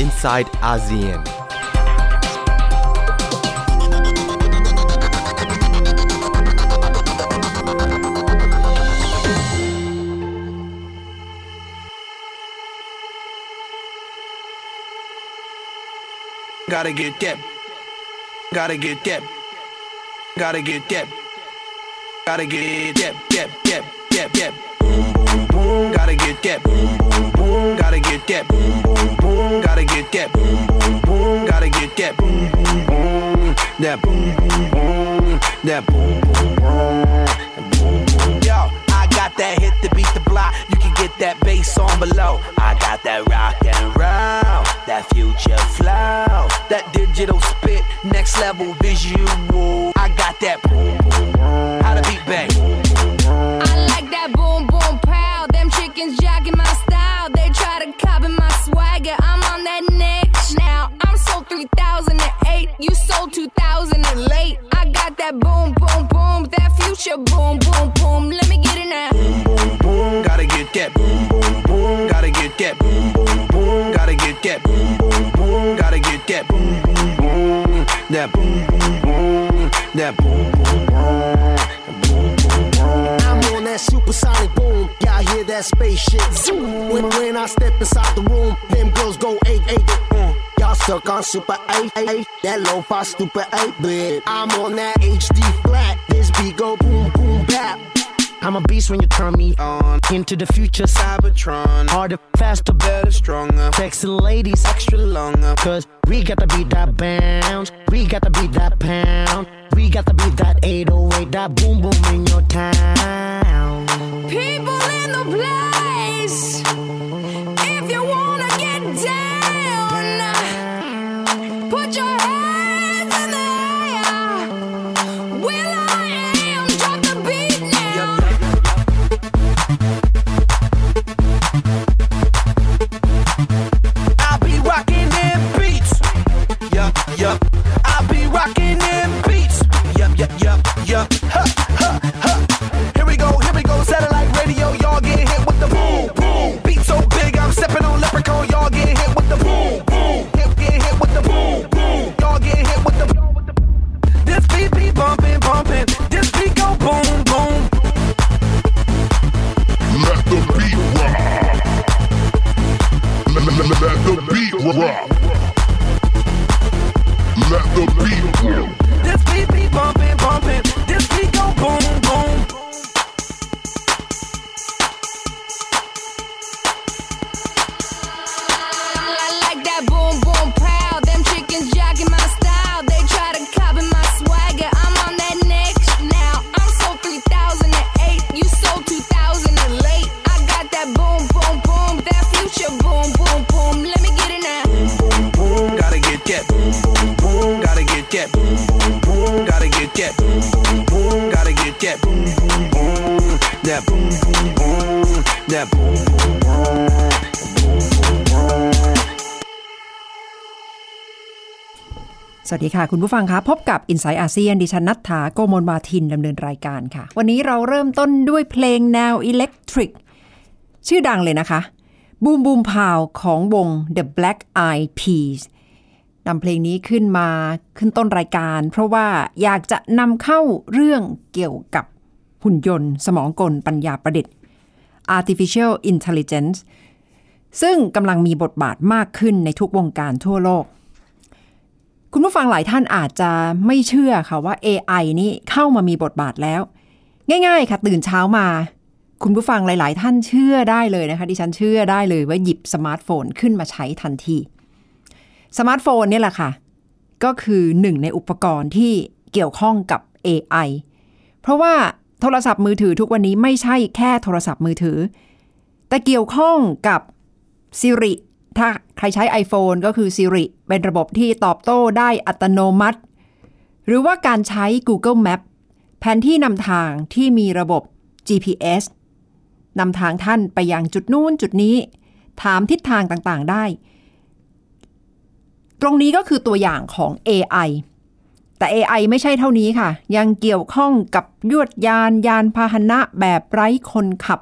inside ASEAN. Gotta get that. Gotta get that. Gotta get that. Gotta get that. That. That. That. That. Boom. Gotta get that. Boom. Boom. Boom. Gotta get that. Boom. Boom. Boom. Gotta get that. Boom. Boom. Boom. Gotta get that. Boom. Boom. Boom. That. Boom. Boom. Boom. That. Boom. Boom. Boom. Boom. Boom. Yo, I got that hit to beat the block. You can get that bass on below. I got that rock and roll, that future flow, that digital spit, next level visual. I got that boom boom boom. How to beat bang. That boom boom boom. That boom boom boom. Boom boom boom. I'm on that supersonic boom. Y'all hear that spaceship zoom. When, when I step inside the room, them girls go eight eight. Mm. Y'all stuck on super eight eight. That low fi stupid eight bit. I'm on that HD flat. This beat go boom. I'm a beast when you turn me on into the future. Cybertron. Harder, faster, Better, stronger. sexy ladies. Extra longer. Cause we got to beat that bounce. We got to beat that pound. We got to beat that 808, that boom boom in your town. People in the place. ya. สวัสดีค่ะ คุณผู้ฟังคะพบกับ i n s i ซต์อาเซียนดิฉันนัทธาโกโมลวาทินดำเนินรายการค่ะ วันนี้เราเริ่มต้นด้วยเพลงแนวอิเล็กทริกชื่อดังเลยนะคะบูมบูมพาวของวง The Black Eyed Peas นำเพลงนี้ขึ้นมาขึ้นต้นรายการ เพราะว่าอยากจะนำเข้าเรื่องเกี่ยวกับหุ่นยนต์ สมองกลปัญญาประดิษฐ์ artificial intelligence ซึ่งกำลังมีบทบาทมากขึ้นในทุกวงการทั่วโลก คุณผู้ฟังหลายท่านอาจจะไม่เชื่อค่ะว่า AI นี่เข้ามามีบทบาทแล้ว ง่ายๆ ค่ะ ตื่นเช้ามา คุณผู้ฟังหลาย ๆ ท่านเชื่อได้เลยนะคะ ดิฉันเชื่อได้เลยว่าหยิบสมาร์ทโฟนขึ้นมาใช้ทันที สมาร์ทโฟนนี่แหละค่ะ ก็คือหนึ่งในอุปกรณ์ที่เกี่ยวข้องกับ AI เพราะว่าโทรศัพท์มือถือทุกวันนี้ไม่ใช่แค่โทรศัพท์มือถือ แต่เกี่ยวข้องกับ Siri ถ้าใครใช้ iPhone ก็คือ Siri เป็นระบบที่ตอบโต้ได้อัตโนมัติ หรือว่าการใช้ Google Map แผนที่นำทางที่มีระบบ GPS นำทางท่านไปยังจุดนู้นจุดนี้ ถามทิศทางต่างๆได้ ตรงนี้ก็คือตัวอย่างของ AI แต่ AI ไม่ใช่เท่านี้ค่ะ ยังเกี่ยวข้องกับยวดยานยานพาหนะแบบไร้คนขับ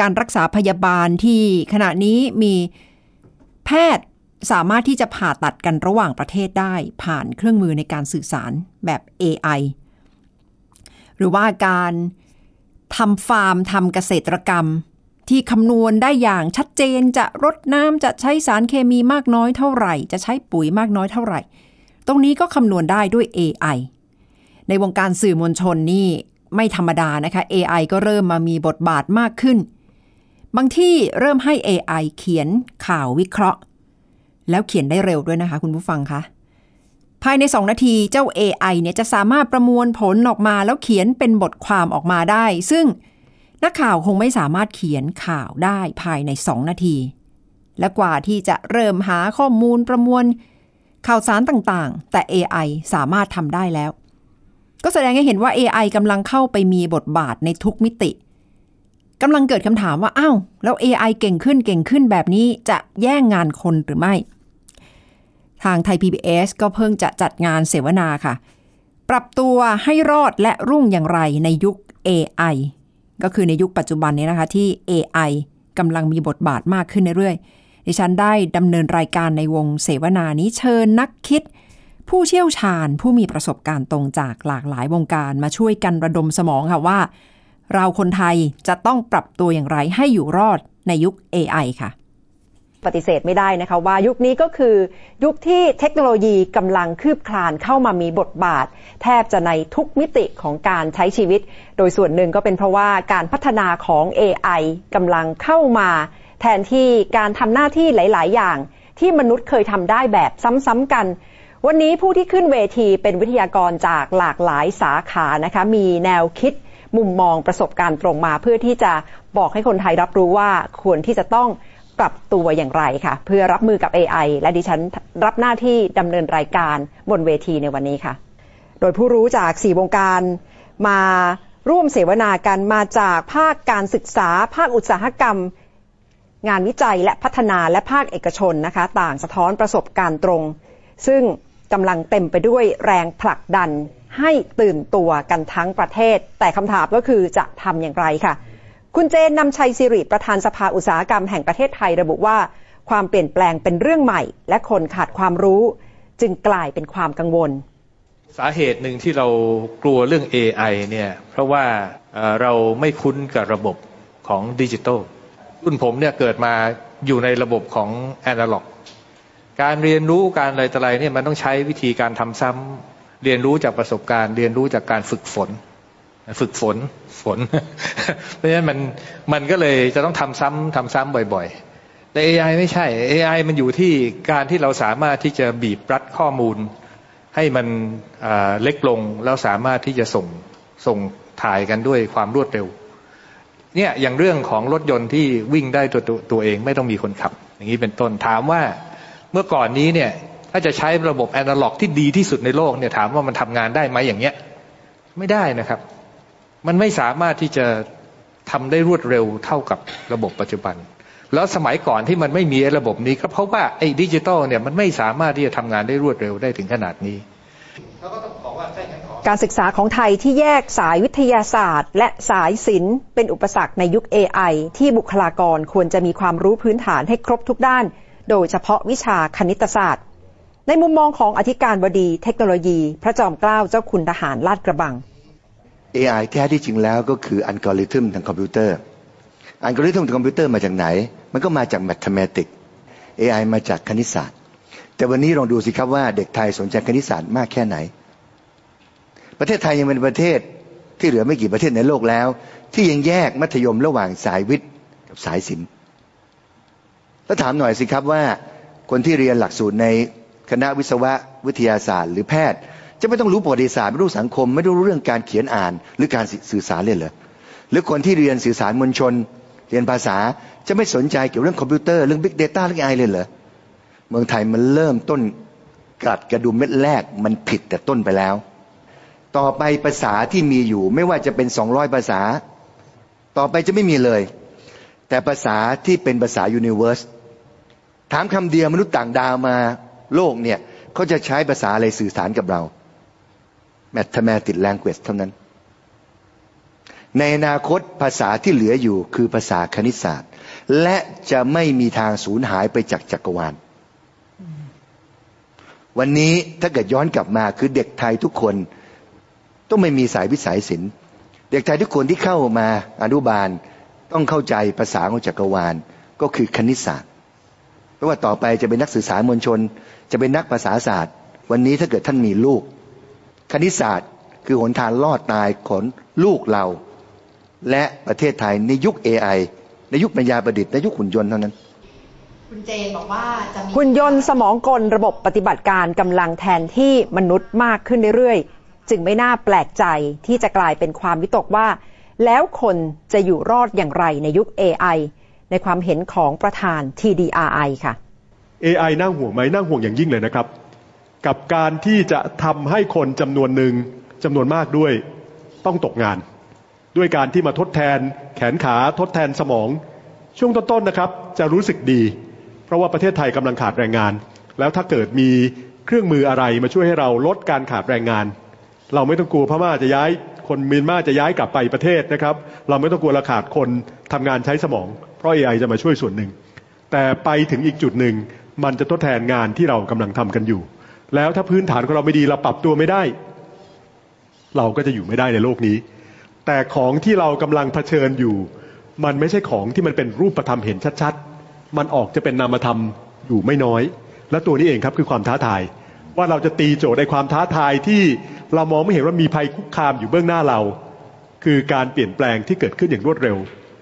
การรักษาพยาบาลที่ขณะนี้มี แพทย์สามารถที่จะผ่าตัดกันระหว่างประเทศได้ ผ่านเครื่องมือในการสื่อสารแบบ AI หรือว่าการทำฟาร์มทำเกษตรกรรม ที่คำนวณได้อย่างชัดเจนจะรดน้ำจะใช้สารเคมีมากน้อยเท่าไหร่ จะใช้ปุ๋ยมากน้อยเท่าไหร่ ตรงนี้ก็คำนวณได้ด้วย AI ในวงการสื่อมวลชนนี่ไม่ธรรมดานะคะ AI ก็เริ่มมามีบทบาทมากขึ้น บางที่เริ่มให้ AI เขียนข่าววิเคราะห์ แล้วเขียนได้เร็วด้วยนะคะ คุณผู้ฟังคะภายใน 2 นาทีเจ้า AI เนี่ยจะสามารถประมวลผลออกมาแล้วเขียนเป็นบทความออกมาได้ ซึ่งนักข่าวคงไม่สามารถเขียนข่าวได้ภายใน 2 นาที และกว่าที่จะเริ่มหาข้อมูลประมวล ข่าวสารต่างๆ แต่ AI สามารถทำได้แล้ว ก็แสดงให้เห็นว่า AI กำลังเข้าไปมีบทบาทในทุกมิติ กำลังเกิดคำถามว่า อ้าว แล้ว AI เก่งขึ้นเก่งขึ้นแบบนี้จะแย่งงานคนหรือไม่ ทางไทย PBS ก็เพิ่งจะจัดงานเสวนาค่ะ ปรับตัวให้รอดและรุ่งอย่างไรในยุค AI ก็คือในยุคปัจจุบันนี้นะคะ ที่ AI กำลังมีบทบาทมากขึ้นเรื่อยๆ ดิฉันได้ดำเนินรายการในวงเสวนานี้เชิญนักคิด ผู้เชี่ยวชาญผู้มีประสบการณ์ตรงจากหลากหลายวงการมาช่วยกันระดมสมองค่ะว่า เราคนไทยจะต้องปรับตัวอย่างไรให้อยู่รอดในยุค AI ค่ะ ปฏิเสธไม่ได้นะคะว่ายุคนี้ก็คือ ยุคที่เทคโนโลยีกำลังคืบคลานเข้ามามีบทบาท แทบจะในทุกมิติของการใช้ชีวิต โดยส่วนหนึ่งก็เป็นเพราะว่าการพัฒนาของ AI กำลังเข้ามา แทนที่การทำหน้าที่หลาย ๆ อย่าง ที่มนุษย์เคยทำได้แบบซ้ำๆกันวันนี้ผู้ที่ขึ้นเวทีเป็นวิทยากรจากหลากหลายสาขานะคะ มีแนวคิด มุมมองประสบการณ์ตรงมา เพื่อที่จะบอกให้คนไทยรับรู้ว่าควรที่จะต้องปรับตัวอย่างไรค่ะ เพื่อรับมือกับ AI และดิฉันรับหน้าที่ดำเนินรายการบนเวทีในวันนี้ค่ะ โดยผู้รู้จาก4วงการมาร่วมเสวนากันมาจากภาคการศึกษา ภาคอุตสาหกรรม งานวิจัยและพัฒนาและภาคเอกชนนะคะ ต่างสะท้อนประสบการณ์ตรง ซึ่งกำลังเต็มไปด้วยแรงผลักดัน ให้ตื่นตัวกันทั้งประเทศ แต่คำถามก็คือจะทำอย่างไรค่ะ คุณเจนนำชัยสิริประธานสภาอุตสาหกรรมแห่งประเทศไทยระบุว่า ความเปลี่ยนแปลงเป็นเรื่องใหม่ และคนขาดความรู้ จึงกลายเป็นความกังวล สาเหตุหนึ่งที่เรากลัวเรื่อง AI เนี่ยเพราะว่าเราไม่คุ้นกับระบบของดิจิทัลรุ่นผมเนี่ยเกิดมาอยู่ในระบบของแอนาล็อก การเรียนรู้การอะไรต่ออะไรเนี่ยมันต้องใช้วิธีการทำซ้ำ เรียนรู้จากประสบการณ์ เรียนรู้จากการฝึกฝน ฝึกฝนฝน เพราะฉะนั้นมันมันก็เลยจะต้องทำซ้ำทำซ้ำบ่อย ๆ แต่ AI ไม่ใช่ AI มันอยู่ที่การที่เราสามารถที่จะบีบรัดข้อมูล ให้มันเล็กลงแล้วสามารถที่จะส่งส่งถ่ายกันด้วยความรวดเร็วเนี่ยอย่างเรื่องของรถยนต์ที่วิ่งได้ตัวตัวตัวเองไม่ต้องมีคนขับ อย่างนี้เป็นต้นถามว่าเมื่อก่อนนี้เนี่ย ถ้าจะใช้ระบบแอนาล็อกที่ดีที่สุดในโลกเนี่ยถามว่ามันทำงานได้ไหมอย่างเงี้ย ไม่ได้นะครับ มันไม่สามารถที่จะทำได้รวดเร็วเท่ากับระบบปัจจุบัน แล้วสมัยก่อนที่มันไม่มีระบบนี้ก็เพราะว่าไอ้ดิจิตอลเนี่ยมันไม่สามารถที่จะทำงานได้รวดเร็วได้ถึงขนาดนี้การศึกษาของไทยที่แยกสายวิทยาศาสตร์ และสายศิลป์เป็นอุปสรรคในยุค AI ที่บุคลากรควรจะมีความรู้พื้นฐานให้ครบทุกด้าน โดยเฉพาะวิชาคณิตศาสตร์ ในมุมมองของอธิการบดีเทคโนโลยี พระจอมเกล้าเจ้าคุณทหารลาดกระบัง AI แท้ที่จริงแล้วก็คืออัลกอริทึมทางคอมพิวเตอร์อัลกอริทึมทางคอมพิวเตอร์มาจากไหน มันก็มาจากแมท h มติก AI มาจากคณิตศาสตร์ แต่วันนี้ลองดูสิครับว่าเด็กไทยสนใจคณิตศาสตร์มากแค่ไหน ประเทศไทยยังเป็นประเทศที่เหลือไม่กี่ประเทศในโลกแล้ว ที่ยังแยกมัธยมระหว่างสายวิทย์กับสายศิลป์แล้วถามหน่อยสิครับว่าคนที่เรียนหลักสูตรใน คณะวิศวะวิทยาศาสตร์ หรือแพทย์ จะไม่ต้องรู้ประวัติศาสตร์ไม่รู้สังคม ไม่รู้เรื่องการเขียนอ่าน หรือการสื่อสารเลยเหรอหรือคนที่เรียนสื่อสารมวลชน เรียนภาษาจะไม่สนใจเกี่ยวกับเรื่องคอมพิวเตอร์เรื่อง Big Data เรื่องไอเลยเหรอเมืองไทยมันเริ่มต้นกัดกระดุมเม็ดแรกมันผิดแต่ต้นไปแล้ว ต่อไปภาษาที่มีอยู่ไม่ว่าจะเป็น200ภาษา ต่อไปจะไม่มีเลย แต่ภาษาที่เป็นภาษา Universe ถามคำเดียวมนุษย์ต่างดาวมา โลกเนี่ยเขาจะใช้ภาษาอะไรสื่อสารกับเรา Mathematics Language เท่านั้น ในอนาคตภาษาที่เหลืออยู่คือภาษาคณิตศาสตร์ และจะไม่มีทางสูญหายไปจากจักรวาล วันนี้ถ้าเกิดย้อนกลับมาคือเด็กไทยทุกคนต้องไม่มีสายวิสัยศิลป์เด็กไทยทุกคนที่เข้ามาอนุบาลต้องเข้าใจภาษาของจักรวาลก็คือคณิตศาสตร์เพราะว่าต่อไปจะเป็นนักสื่อสารมวลชน จะเป็นนักภาษาศาสตร์ วันนี้ถ้าเกิดท่านมีลูก คณิตศาสตร์คือหนทางรอดตายของลูกเรา และประเทศไทยในยุค AI ในยุคปัญญาประดิษฐ์ในยุคหุ่นยนต์เท่านั้นคุณเจนบอกว่าจะมีหุ่นยนต์สมองกลระบบปฏิบัติการกำลังแทนที่มนุษย์มากขึ้นเรื่อยๆ จึงไม่น่าแปลกใจที่จะกลายเป็นความวิตกว่า แล้วคนจะอยู่รอดอย่างไรในยุค AI ในความเห็นของประธาน TDRI ค่ะ AI น่าห่วงไหมน่าห่วงอย่างยิ่งเลยนะครับ กับการที่จะทำให้คนจำนวนหนึ่งจำนวนมากด้วยต้องตกงาน ด้วยการที่มาทดแทนแขนขาทดแทนสมอง ช่วงต้นๆนะครับ จะรู้สึกดี เพราะว่าประเทศไทยกำลังขาดแรงงาน แล้วถ้าเกิดมีเครื่องมืออะไรมาช่วยให้เราลดการขาดแรงงาน เราไม่ต้องกลัวพม่าจะย้าย คนมีนมาจะย้ายกลับไปประเทศนะครับ เราไม่ต้องกลัวเราขาดคนทำงานใช้สมอง เพราะ AI จะมาช่วยส่วนหนึ่ง แต่ไปถึงอีกจุดหนึ่ง มันจะทดแทนงานที่เรากำลังทำกันอยู่ แล้วถ้าพื้นฐานของเราไม่ดีเราปรับตัวไม่ได้ เราก็จะอยู่ไม่ได้ในโลกนี้ แต่ของที่เรากำลังเผชิญอยู่ มันไม่ใช่ของที่มันเป็นรูปธรรมเห็นชัดๆ มันออกจะเป็นนามธรรมอยู่ไม่น้อย และตัวนี้เองครับคือความท้าทาย ว่าเราจะตีโจทย์ในความท้าทายที่เรามองไม่เห็นว่ามีภัยคุกคามอยู่เบื้องหน้าเรา คือการเปลี่ยนแปลงที่เกิดขึ้นอย่างรวดเร็ว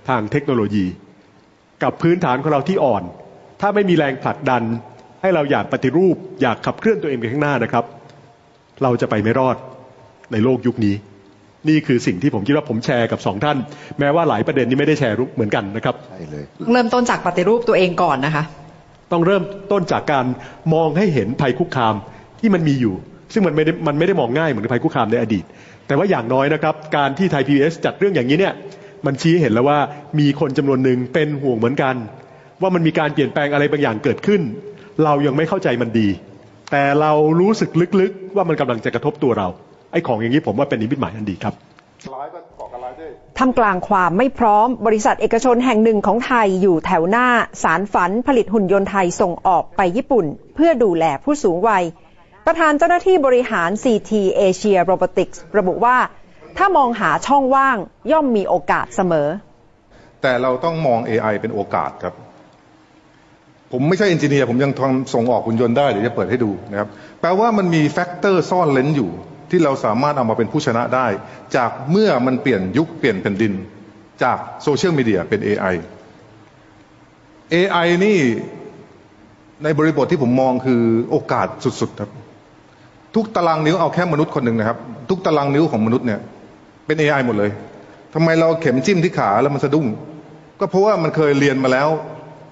ทางเทคโนโลยี กับพื้นฐานของเราที่อ่อน ถ้าไม่มีแรงผลักดัน ให้เราอยากปฏิรูป อยากขับเคลื่อนตัวเองไปข้างหน้านะครับ เราจะไปไม่รอดในโลกยุคนี้ นี่คือสิ่งที่ผมคิดว่าผมแชร์กับสองท่าน แม้ว่าหลายประเด็นนี้ไม่ได้แชร์เหมือนกันนะครับใช่เลยเริ่มต้นจากปฏิรูปตัวเองก่อนนะคะ ต้องเริ่มต้นจากการมองให้เห็นภัยคุกคามที่มันมีอยู่ ซึ่งมันไม่ได้มันไม่ได้มองง่ายเหมือนภัยคุกคามในอดีต แต่ว่าอย่างน้อยนะครับ การที่ไทยพีเอสจัดเรื่องอย่างนี้เนี่ยมันชี้ให้เห็นแล้วว่ามีคนจำนวนหนึ่งเป็นห่วงเหมือนกัน ว่ามันมีการเปลี่ยนแปลงอะไรบางอย่างเกิดขึ้น เรายังไม่เข้าใจมันดี แต่เรารู้สึกลึกๆ ว่ามันกำลังจะกระทบตัวเราไอ้ของอย่างนี้ผมว่าเป็นนิมิตหมายอันดีครับทำกลางความไม่พร้อม บริษัทเอกชนแห่งหนึ่งของไทยอยู่แถวหน้า สารฝันผลิตหุ่นยนต์ไทยส่งออกไปญี่ปุ่น เพื่อดูแลผู้สูงวัย ประธานเจ้าหน้าที่บริหาร CT Asia Robotics ระบุว่า ถ้ามองหาช่องว่างย่อมมีโอกาสเสมอ แต่เราต้องมอง AI เป็นโอกาสครับ ผมไม่ใช่เอนจิเนียร์ผมยังทำส่งออกหุ่นยนต์ได้เดี๋ยวจะเปิดให้ดูนะครับแปลว่ามันมี factor ซ่อนเร้นอยู่ที่เราสามารถเอามาเป็นผู้ชนะได้ จากเมื่อมันเปลี่ยนยุคเปลี่ยนแผ่นดิน จากโซเชียลมีเดียเป็น AI AI นี่ในบริบทที่ผมมองคือโอกาสสุดๆครับทุกตารางนิ้วเอาแค่มนุษย์คนหนึ่งนะครับ ทุกตารางนิ้วของมนุษย์เนี่ยเป็น AI หมดเลยทำไมเราเข็มจิ้มที่ขาแล้วมันสะดุ้ง ก็เพราะว่ามันเคยเรียนมาแล้ว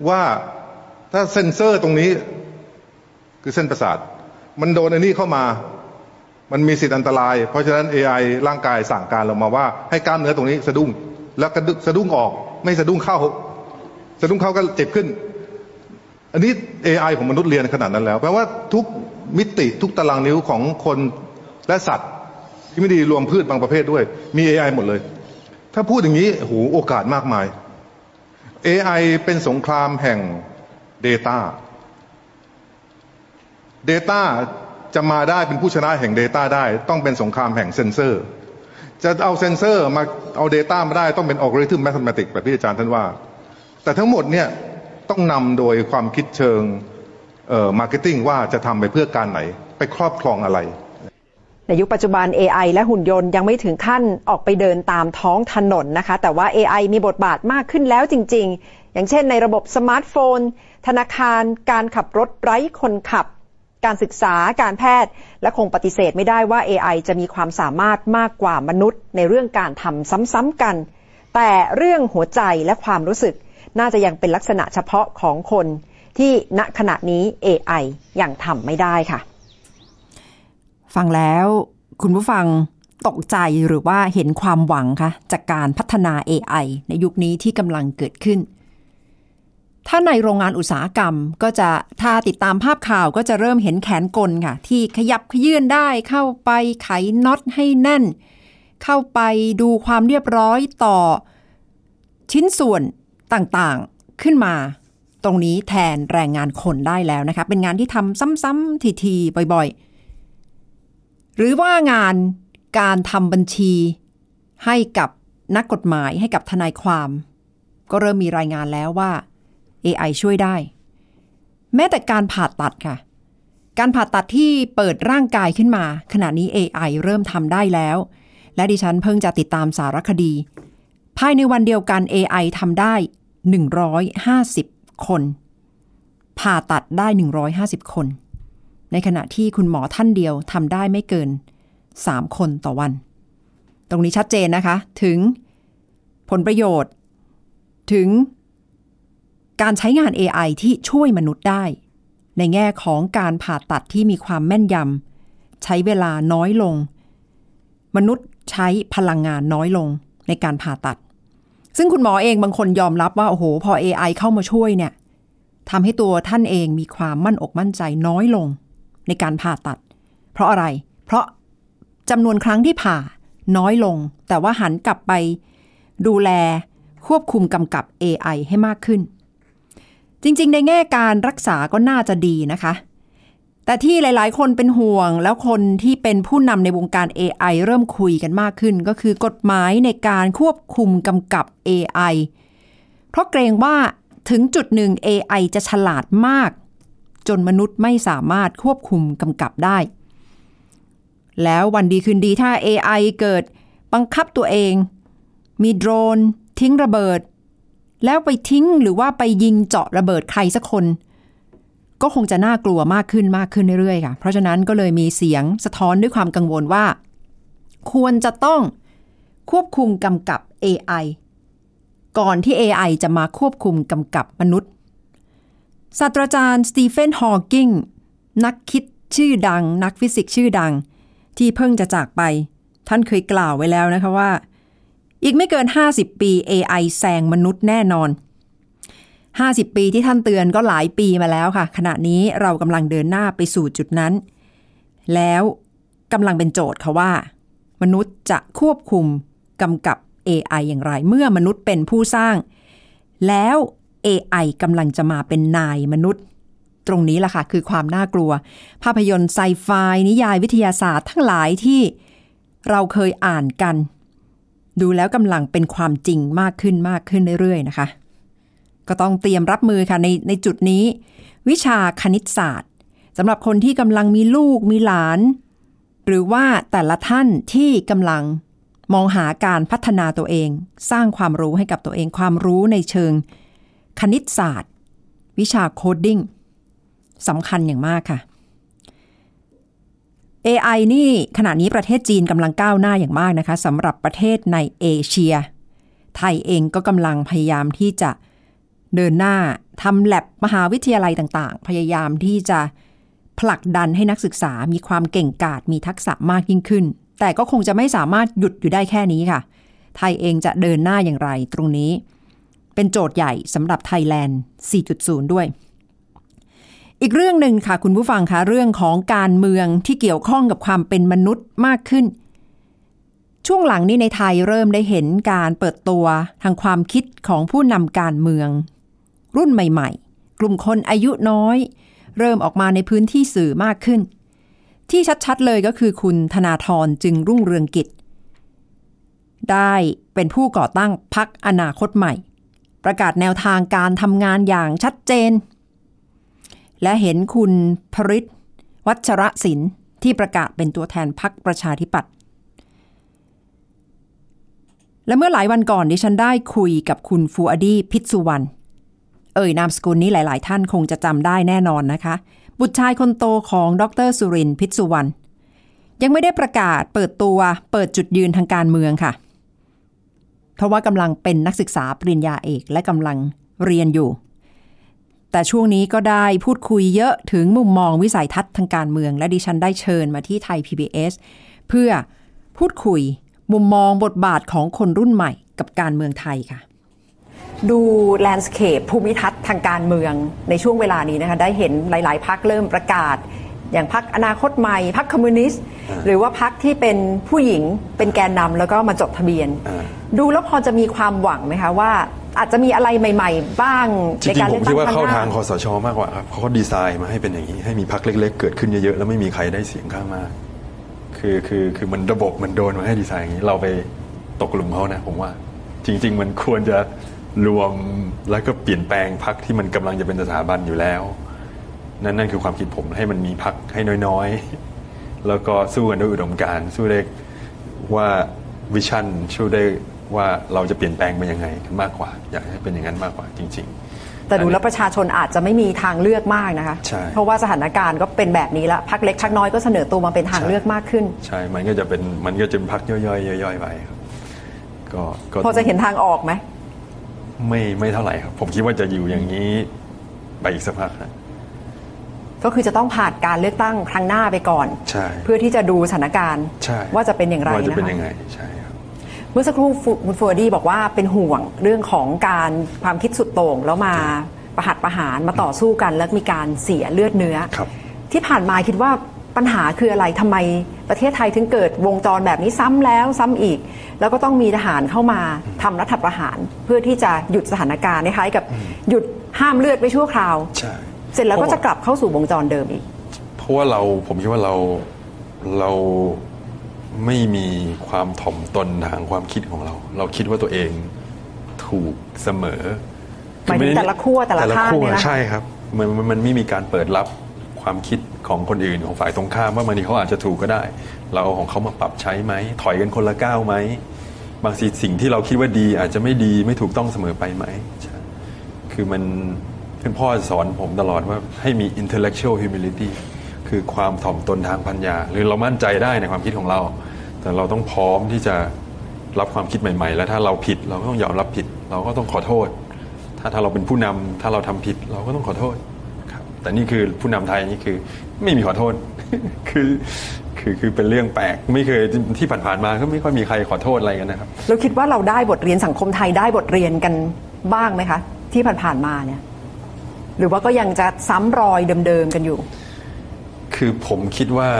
ว่า ถ้าเซ็นเซอร์ตรงนี้คือเส้นประสาท มันโดนอันนี้เข้ามา มันมีสิทธิ์อันตราย เพราะฉะนั้น AI ร่างกายสั่งการเรามาว่า ให้กล้ามเนื้อตรงนี้สะดุ้ง แล้วกระดุสะดุ้งออก ไม่สะดุ้งเข้า สะดุ้งเข้าก็เจ็บขึ้น อันนี้ AI ของมนุษย์เรียนขนาดนั้นแล้วแปลว่าทุกมิติทุกตารางนิ้วของคนและสัตว์ ที่ไม่ดีรวมพืชบางประเภทด้วย มี AI หมดเลย ถ้าพูดอย่างนี้โหโอกาสมากมาย AI เป็นสงครามแห่ง Data Data จะมาได้เป็นผู้ชนะแห่ง Data ได้ต้องเป็นสงครามแห่งเซนเซอร์ จะเอาเซนเซอร์มาเอา Data มาได้ต้องเป็นอัลกอริทึม mathematic แบบที่อาจารย์ท่านว่า แต่ทั้งหมดเนี่ยต้องนำโดยความคิดเชิงเอ่อ marketing ว่าจะทำไปเพื่อการไหน ไปครอบครองอะไร ในยุคปัจจุบัน AI และหุ่นยนต์ยังไม่ถึงขั้นออกไปเดินตามท้องถนนนะคะ แต่ว่า AI มีบทบาทมากขึ้นแล้วจริง ๆ อย่างเช่นในระบบสมาร์ทโฟน ธนาคาร การขับรถไร้คนขับ การศึกษา การแพทย์ และคงปฏิเสธไม่ได้ว่า AI จะมีความสามารถมากกว่ามนุษย์ ในเรื่องการทำซ้ำๆกัน แต่เรื่องหัวใจและความรู้สึก น่าจะยังเป็นลักษณะเฉพาะของคนที่ณขณะนี้ AI ยังทำไม่ได้ค่ะ ฟังแล้วคุณผู้ฟังตกใจหรือว่าเห็นความหวังคะจากการพัฒนา AI ในยุคนี้ที่กำลังเกิดขึ้น ถ้าในโรงงานอุตสาหกรรมก็จะถ้าติดตามภาพข่าวก็จะเริ่มเห็นแขนกลค่ะ ที่ขยับขยื่นได้เข้าไปไขน็อตให้แน่น เข้าไปดูความเรียบร้อยต่อ ชิ้นส่วนต่างๆขึ้นมาตรงนี้แทนแรงงานคนได้แล้วนะคะ เป็นงานที่ทำซ้ำๆทีๆบ่อยๆ หรือว่างานการทำบัญชีให้กับนักกฎหมายให้กับทนายความ ก็เริ่มมีรายงานแล้วว่า AI ช่วยได้ แม้แต่การผ่าตัดค่ะ การผ่าตัดที่เปิดร่างกายขึ้นมา ขณะนี้ AI เริ่มทำได้แล้ว และดิฉันเพิ่งจะติดตามสารคดี ภายในวันเดียวกัน AI ทำได้ 150 คน ผ่าตัดได้ 150 คน ในขณะที่คุณหมอท่านเดียวทำได้ไม่เกิน 3 คนต่อวัน ตรงนี้ชัดเจนนะคะ ถึงผลประโยชน์ ถึง การใช้งาน AI ที่ช่วยมนุษย์ได้ ในแง่ของการผ่าตัดที่มีความแม่นยำใช้เวลาน้อยลง มนุษย์ใช้พลังงานน้อยลงในการผ่าตัด ซึ่งคุณหมอเองบางคนยอมรับว่า โอ้โห พอ AI เข้ามาช่วยเนี่ยทำให้ตัวท่านเองมีความมั่นอกมั่นใจน้อยลง ในการผ่าตัด เพราะอะไร เพราะจำนวนครั้งที่ผ่าน้อยลง แต่ว่าหันกลับไปดูแลควบคุมกำกับ AI ให้มากขึ้น จริง ๆ ในแง่การรักษาก็น่าจะดีนะคะ แต่ที่หลาย ๆ คนเป็นห่วง แล้วคนที่เป็นผู้นำในวงการ AI เริ่มคุยกันมากขึ้น ก็คือกฎหมายในการควบคุมกำกับ AI เพราะเกรงว่าถึงจุดหนึ่ง AI จะฉลาดมาก จนมนุษย์ไม่สามารถควบคุมกำกับได้ แล้ววันดีคืนดีถ้า AI เกิดบังคับตัวเอง มีโดรน ทิ้งระเบิด แล้วไปทิ้งหรือว่าไปยิงเจาะระเบิดใครสักคน ก็คงจะน่ากลัวมากขึ้นมากขึ้นเรื่อยๆค่ะ เพราะฉะนั้นก็เลยมีเสียงสะท้อนด้วยความกังวลว่า ควรจะต้องควบคุมกำกับ AI ก่อนที่ AI จะมาควบคุมกำกับมนุษย์ศาสตราจารย์สตีเฟนฮอว์กิงนักคิดชื่อดัง นักฟิสิกส์ชื่อดัง ที่เพิ่งจะจากไป ท่านเคยกล่าวไว้แล้วนะคะว่า อีกไม่เกิน 50 ปี AI แซงมนุษย์แน่นอน 50 ปีที่ท่านเตือนก็หลายปีมาแล้วค่ะ ขณะนี้เรากำลังเดินหน้าไปสู่จุดนั้น แล้วกำลังเป็นโจทย์ค่ะว่า มนุษย์จะควบคุมกำกับ AI อย่างไร เมื่อมนุษย์เป็นผู้สร้าง แล้ว AI กำลังจะมาเป็นนายมนุษย์ ตรงนี้แหละค่ะ คือความน่ากลัว ภาพยนตร์ไซไฟนิยายวิทยาศาสตร์ทั้งหลายที่เราเคยอ่านกัน ดูแล้วกำลังเป็นความจริงมากขึ้นมากขึ้นเรื่อยๆนะคะ ก็ต้องเตรียมรับมือค่ะในในจุดนี้ วิชาคณิตศาสตร์สำหรับคนที่กำลังมีลูกมีหลาน หรือว่าแต่ละท่านที่กำลังมองหาการพัฒนาตัวเอง สร้างความรู้ให้กับตัวเองความรู้ในเชิง คณิตศาสตร์ วิชา coding สำคัญอย่างมากค่ะ AI นี่ขณะนี้ประเทศจีนกำลังก้าวหน้าอย่างมากนะคะสำหรับประเทศในเอเชีย ไทยเองก็กำลังพยายามที่จะเดินหน้าทำแลบมหาวิทยาลัยต่าง ๆ พยายามที่จะผลักดันให้นักศึกษามีความเก่งกาจมีทักษะมากยิ่งขึ้น แต่ก็คงจะไม่สามารถหยุดอยู่ได้แค่นี้ค่ะ ไทยเองจะเดินหน้าอย่างไรตรงนี้ เป็นโจทย์ใหญ่สำหรับไทยแลนด์ 4.0 ด้วย อีกเรื่องหนึ่งค่ะคุณผู้ฟังคะเรื่องของการเมืองที่เกี่ยวข้องกับความเป็นมนุษย์มากขึ้น ช่วงหลังนี้ในไทยเริ่มได้เห็นการเปิดตัวทางความคิดของผู้นำการเมือง รุ่นใหม่ๆ กลุ่มคนอายุน้อย เริ่มออกมาในพื้นที่สื่อมากขึ้น ที่ชัดๆเลยก็คือคุณธนาธรจึงรุ่งเรืองกิจ ได้เป็นผู้ก่อตั้งพักอนาคตใหม่ ประกาศแนวทางการทำงานอย่างชัดเจน และเห็นคุณพริตวัชระศิลป์ที่ประกาศเป็นตัวแทนพักประชาธิปัตย์และเมื่อหลายวันก่อนดิฉันได้คุยกับคุณฟูอดีพิษสุวรรณเอ่ยนามสกุลนี้หลาย ๆ ท่านคงจะจำได้แน่นอนนะคะ บุตรชายคนโตของดรสุรินพิษสุวรรณยังไม่ได้ประกาศเปิดตัวเปิดจุดยืนทางการเมืองค่ะ เพราะว่ากำลังเป็นนักศึกษาปริญญาเอกและกำลังเรียนอยู่ แต่ช่วงนี้ก็ได้พูดคุยเยอะถึงมุมมองวิสัยทัศน์ทางการเมือง และดิฉันได้เชิญมาที่ไทย PBS เพื่อพูดคุยมุมมองบทบาทของคนรุ่นใหม่กับการเมืองไทยค่ะ ดูแลนด์สเคปภูมิทัศน์ทางการเมืองในช่วงเวลานี้นะคะได้เห็นหลาย ๆพักเริ่มประกาศ อย่างพักอนาคตใหม่พักคอมมิวนิสต์ หรือว่าพักที่เป็นผู้หญิงเป็นแกนนำแล้วก็มาจดทะเบียน ดูแล้วพอจะมีความหวังไหมคะว่า อาจจะมีอะไรใหม่ ๆ บ้างจในริงการๆผเลืมอกคิตั้ดงว่าครั้เข้างหน้าทางคอสชมากกว่าครับเพราะเขาดีไซน์มาให้เป็นอย่างนี้ ให้มีพักเล็ก ๆ เกิดขึ้นเยอะๆแล้วไม่มีใครได้เสียงข้างมากคือคือคือมันระบบมันโดนมาให้ดีไซน์อย่างนี้เราไปตกหลุมเขานะผมว่า จริง ๆ มันควรจะรวมแล้วก็เปลี่ยนแปลงพักที่มันกำลังจะเป็นสถาบันอยู่แล้ว นั่นนั่นคือความคิดผมให้มันมีพักให้น้อยๆ แล้วก็สู้กันด้วยอุดมการณ์สู้ได้ว่าวิชั่นสู้ได้ ว่าเราจะเปลี่ยนแปลงไปยังไงกันมากกว่า อยากให้เป็นอย่างนั้นมากกว่าจริง ๆ แต่ดูแล้วประชาชนอาจจะไม่มีทางเลือกมากนะคะใช่เพราะว่าสถานการณ์ก็เป็นแบบนี้แล้วพักเล็กพักน้อยก็เสนอตัวมาเป็นทางเลือกมากขึ้น ใช่ มันก็จะเป็นมันก็จะเป็นพักย่อยๆย่อยๆไปครับก็ก็พอจะเห็นทางออกไหมไม่ไม่เท่าไหร่ครับ ผมคิดว่าจะอยู่อย่างนี้ไปอีกสักพักนะก็คือจะต้องผ่านการเลือกตั้งครั้งหน้าไปก่อนใช่เพื่อที่จะดูสถานการณ์ใช่ว่าจะเป็นอย่างไรว่าจะนะเป็นคะยังไงใช่ครับ เมื่อสักครู่ฟูคุณฟูดี้บอกว่าเป็นห่วงเรื่องของการความคิดสุดโต่งแล้วมาประหัดประหารมาต่อสู้กัน แล้วมีการเสียเลือดเนื้อครับที่ผ่านมาคิดว่าปัญหาคืออะไรทำไมประเทศไทยถึงเกิดวงจรแบบนี้ซ้ำแล้วซ้ำอีก แล้วก็ต้องมีทหารเข้ามาทำรัฐประหาร เพื่อที่จะหยุดสถานการณ์คล้ายๆกับหยุดห้ามเลือดไว้ชั่วคราวใช่เสร็จแล้วก็จะกลับเข้าสู่วงจรเดิมอีก เพราะว่าเราผมคิดว่าเราเรา ไม่มีความถ่อมตนทางความคิดของเรา เราคิดว่าตัวเองถูกเสมอหมายถึงแต่ละขั้วแต่ละข้างขั้วเนี่ยนะใช่ครับมันมันมันไม่มีการเปิดรับความคิดของคนอื่นของฝ่ายตรงข้ามว่าบางทีเขาอาจจะถูกก็ได้ เราเอาของเขามาปรับใช้ไหมถอยกันคนละก้าวไหมบางทีสิ่งที่เราคิดว่าดีอาจจะไม่ดีไม่ถูกต้องเสมอไปไหมใช่คือมันคุณพ่อสอนผมตลอดว่าให้มี intellectual humility คือความถ่อมตนทางปัญญา หรือเรามั่นใจได้ในความคิดของเรา แต่เราต้องพร้อมที่จะรับความคิดใหม่ ๆ แล้วถ้าเราผิดเราก็ต้องยอมรับผิด เราก็ต้องขอโทษ ถ้าถ้าเราเป็นผู้นำถ้าเราทำผิดเราก็ต้องขอโทษครับแต่นี่คือผู้นำไทยนี่คือไม่มีขอโทษคือคือคือเป็นเรื่องแปลกไม่เคยที่ผ่านๆมาก็ไม่ค่อยมีใครขอโทษอะไรกันนะครับเราคิดว่าเราได้บทเรียนสังคมไทยได้บทเรียนกันบ้างไหมคะ ที่ผ่านๆมาเนี่ยหรือว่าก็ยังจะซ้ำรอยเดิมๆกันอยู่ คือผมคิดว่า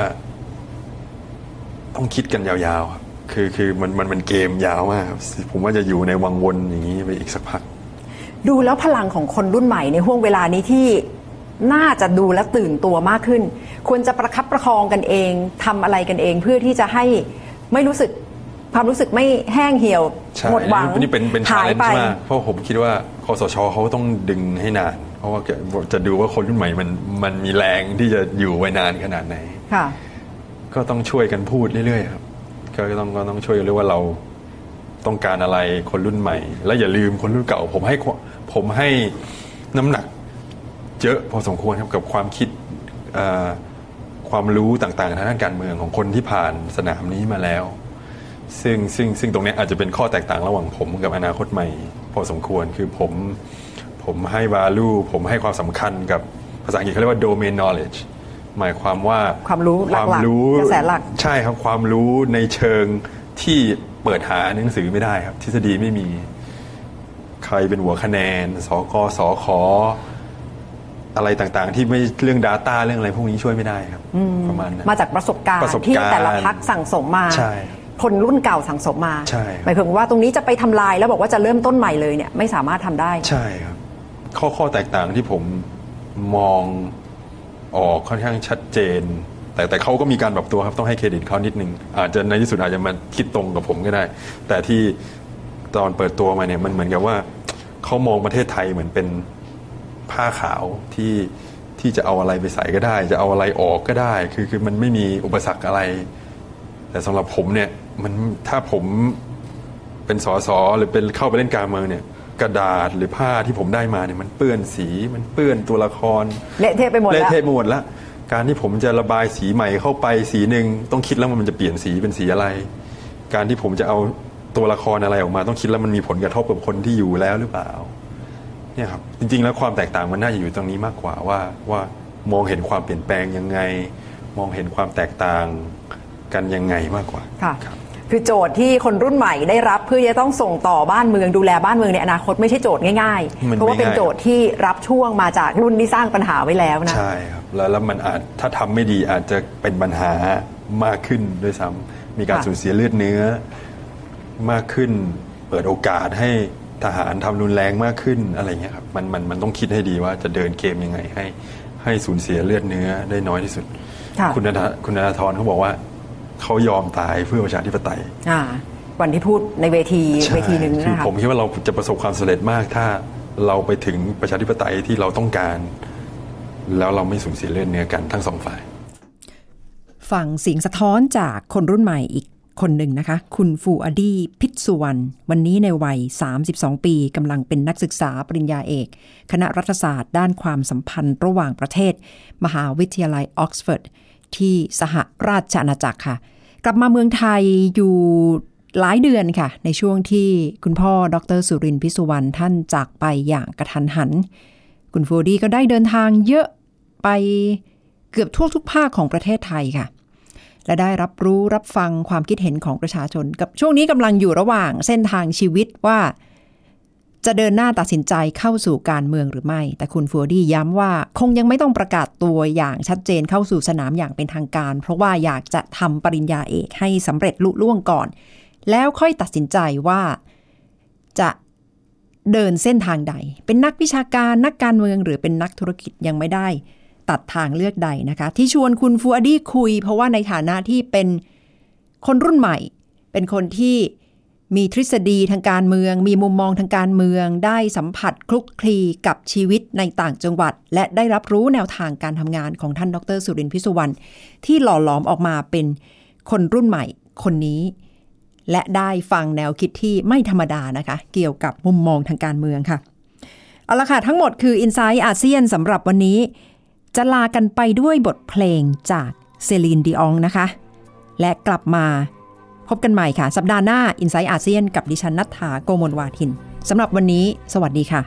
ต้องคิดกันยาวๆครับคือคือมันมันมันเกมยาวมากครับผมว่าจะอยู่ในวังวนอย่างนี้ไปอีกสักพัก ดูแล้วพลังของคนรุ่นใหม่ในห่วงเวลานี้ที่น่าจะดูและตื่นตัวมากขึ้น ควรจะประคับประคองกันเองทำอะไรกันเองเพื่อที่จะให้ไม่รู้สึกความรู้สึกไม่แห้งเหี่ยวใช่หมดหวังนี่เป็นเป็นชาหายเลนไปจ์มากเพราะผมคิดว่าคอสชเขาต้องดึงให้นาน เพราะว่าจะดูว่าคนรุ่นใหม่มันมันมีแรงที่จะอยู่ไว้นานขนาดไหนค่ะ ก็ต้องช่วยกันพูดเรื่อยๆครับก็ต้องก็ต้องช่วยกันเรื่อยว่าเราต้องการอะไรคนรุ่นใหม่ และอย่าลืมคนรุ่นเก่า ผมให้ควผมให้น้ำหนักเยอะพอสมควรครับกับความคิดเอ่อความรู้ต่างๆทางด้านการเมืองของคนที่ผ่านสนามนี้มาแล้ว ซึ่งซึ่งซึ่งตรงเนี้ยอาจจะเป็นข้อแตกต่างระหว่างผมกับอนาคตใหม่ พอสมควรคือผม ผมให้ value ผมให้ความสำคัญกับภาษาอังกฤษเขาเรียกว่า domain knowledge หมายความว่าความรู้หลักๆความรู้กระแสหลักใช่ครับความรู้ในเชิงที่เปิดหาในหนังสือไม่ได้ครับ ทฤษฎีไม่มีใครเป็นหัวคะแนน สกสขอะไรต่างๆ ที่ไม่เรื่อง Data เรื่องอะไรพวกนี้ช่วยไม่ได้ครับอืมประมาณนั้นมาจากประสบการณ์ประสบที่การณ์แต่ละพักสั่งสมมาใช่คนรุ่นเก่าสั่งสมมาใช่ครับหมายถึงว่าตรงนี้จะไปทำลายแล้วบอกว่าจะเริ่มต้นใหม่เลยเนี่ยไม่สามารถทำได้ ใช่ครับ ข้อข้อแตกต่างที่ผมมองออกค่อนข้างชัดเจน แต่แต่เขาก็มีการปรับตัวครับต้องให้เครดิตเขานิดนึง อาจจะในที่สุดอาจจะมาคิดตรงกับผมก็ได้ แต่ที่ตอนเปิดตัวมาเนี่ยมันเหมือนกับว่าเขามองประเทศไทยเหมือนเป็นผ้าขาวที่ที่จะเอาอะไรไปใส่ก็ได้ จะเอาอะไรออกก็ได้ คือคือมันไม่มีอุปสรรคอะไร แต่สำหรับผมเนี่ยมันถ้าผมเป็นสอสอหรือเป็นเข้าไปเล่นการเมืองเนี่ย กระดาษหรือผ้าที่ผมได้มาเนี่ยมันเปื้อนสีมันเปื้อนตัวละครเละเทะไปหมดเละแล้วเทะไปหมดแล้วการที่ผมจะระบายสีใหม่เข้าไปสีหนึ่งต้องคิดแล้วว่ามันจะเปลี่ยนสีเป็นสีอะไร การที่ผมจะเอาตัวละครอะไรออกมา ต้องคิดแล้วมันมีผลกระทบกับคนที่อยู่แล้วหรือเปล่าเนี่ยครับจริง ๆ แล้วความแตกต่างมันน่าจะอยู่ตรงนี้มากกว่าว่าว่ามองเห็นความเปลี่ยนแปลงยังไง มองเห็นความแตกต่างกันยังไงมากกว่าค่ะ คือโจทย์ที่คนรุ่นใหม่ได้รับเพื่อจะต้องส่งต่อบ้านเมืองดูแลบ้านเมืองในอนาคตไม่ใช่โจทย์ง่ายมัๆนเพราะว่าไม่เป็นง่ายโจทย์ที่รับช่วงมาจากรุ่นที่สร้างปัญหาไว้แล้วนะใช่ครับแล้วแล้วมันอาจถ้าทำไม่ดีอาจจะเป็นปัญหามากขึ้นด้วยซ้ำมีการค่ะสูญเสียเลือดเนื้อ มากขึ้น เปิดโอกาสให้ทหารทำรุนแรงมากขึ้นอะไรเงี้ยครับมันมันมันต้องคิดให้ดีว่าจะเดินเกมยังไงให้ให้สูญเสียเลือดเนื้อได้น้อยที่สุดค่ะคุณธนาคุณธนาธรเขาบอกว่า เขายอมตายเพื่อประชาธิปไตยอ่าวันที่พูดในเวทีเวทีหนึ่งคือนะคะผมคิดว่าเราจะประสบความสำเร็จมากถ้าเราไปถึงประชาธิปไตยที่เราต้องการ แล้วเราไม่สูญเสียเลือดเนื้อกันทั้งสองฝ่ายฟังเสียงสะท้อนจากคนรุ่นใหม่อีกคนหนึ่งนะคะ คุณฟูอดีพิษสุวรรณวันนี้ในวัย 32 ปีกำลังเป็นนักศึกษาปริญญาเอก คณะรัฐศาสตร์ด้านความสัมพันธ์ระหว่างประเทศ มหาวิทยาลัยออกซฟอร์ด ที่สหราชอาณาจักรค่ะ กลับมาเมืองไทยอยู่หลายเดือนค่ะ ในช่วงที่คุณพ่อดรสุรินทร์พิสุวรรณท่านจากไปอย่างกระทันหัน คุณฟูดีก็ได้เดินทางเยอะไปเกือบทั่วทุกภาคของประเทศไทยค่ะ และได้รับรู้รับฟังความคิดเห็นของประชาชน กับช่วงนี้กำลังอยู่ระหว่างเส้นทางชีวิตว่า จะเดินหน้าตัดสินใจเข้าสู่การเมืองหรือไม่ แต่คุณฟัวดี้ย้ำว่าคงยังไม่ต้องประกาศตัวอย่างชัดเจนเข้าสู่สนามอย่างเป็นทางการ เพราะว่าอยากจะทำปริญญาเอกให้สำเร็จลุล่วงก่อน แล้วค่อยตัดสินใจว่าจะเดินเส้นทางใด เป็นนักวิชาการนักการเมืองหรือเป็นนักธุรกิจยังไม่ได้ ตัดทางเลือกใดนะคะ ที่ชวนคุณฟูอดี้คุย เพราะว่าในฐานะที่เป็นคนรุ่นใหม่ เป็นคนที่ มีทฤษฎีทางการเมือง มีมุมมองทางการเมือง ได้สัมผัสคลุกคลีกับชีวิตในต่างจังหวัด และได้รับรู้แนวทางการทำงานของท่านดรสุรินทร์พิสุวรรณที่หล่อหลอมออกมาเป็นคนรุ่นใหม่คนนี้ และได้ฟังแนวคิดที่ไม่ธรรมดานะคะ เกี่ยวกับมุมมองทางการเมืองค่ะ เอาละค่ะ ทั้งหมดคือ Insight อาเซียนสำหรับวันนี้ จะลากันไปด้วยบทเพลงจากเซลีนดิอองนะคะ และกลับมา พบกันใหม่ค่ะ สัปดาห์หน้า Insight อาเซียนกับดิฉันณัฏฐาโกมลวาทินสำหรับวันนี้ สวัสดีค่ะ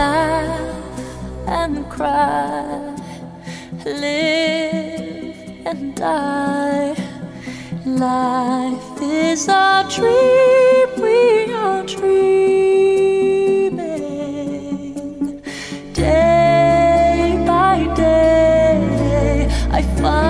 laugh and cry, live and die. Life is a dream we are dream I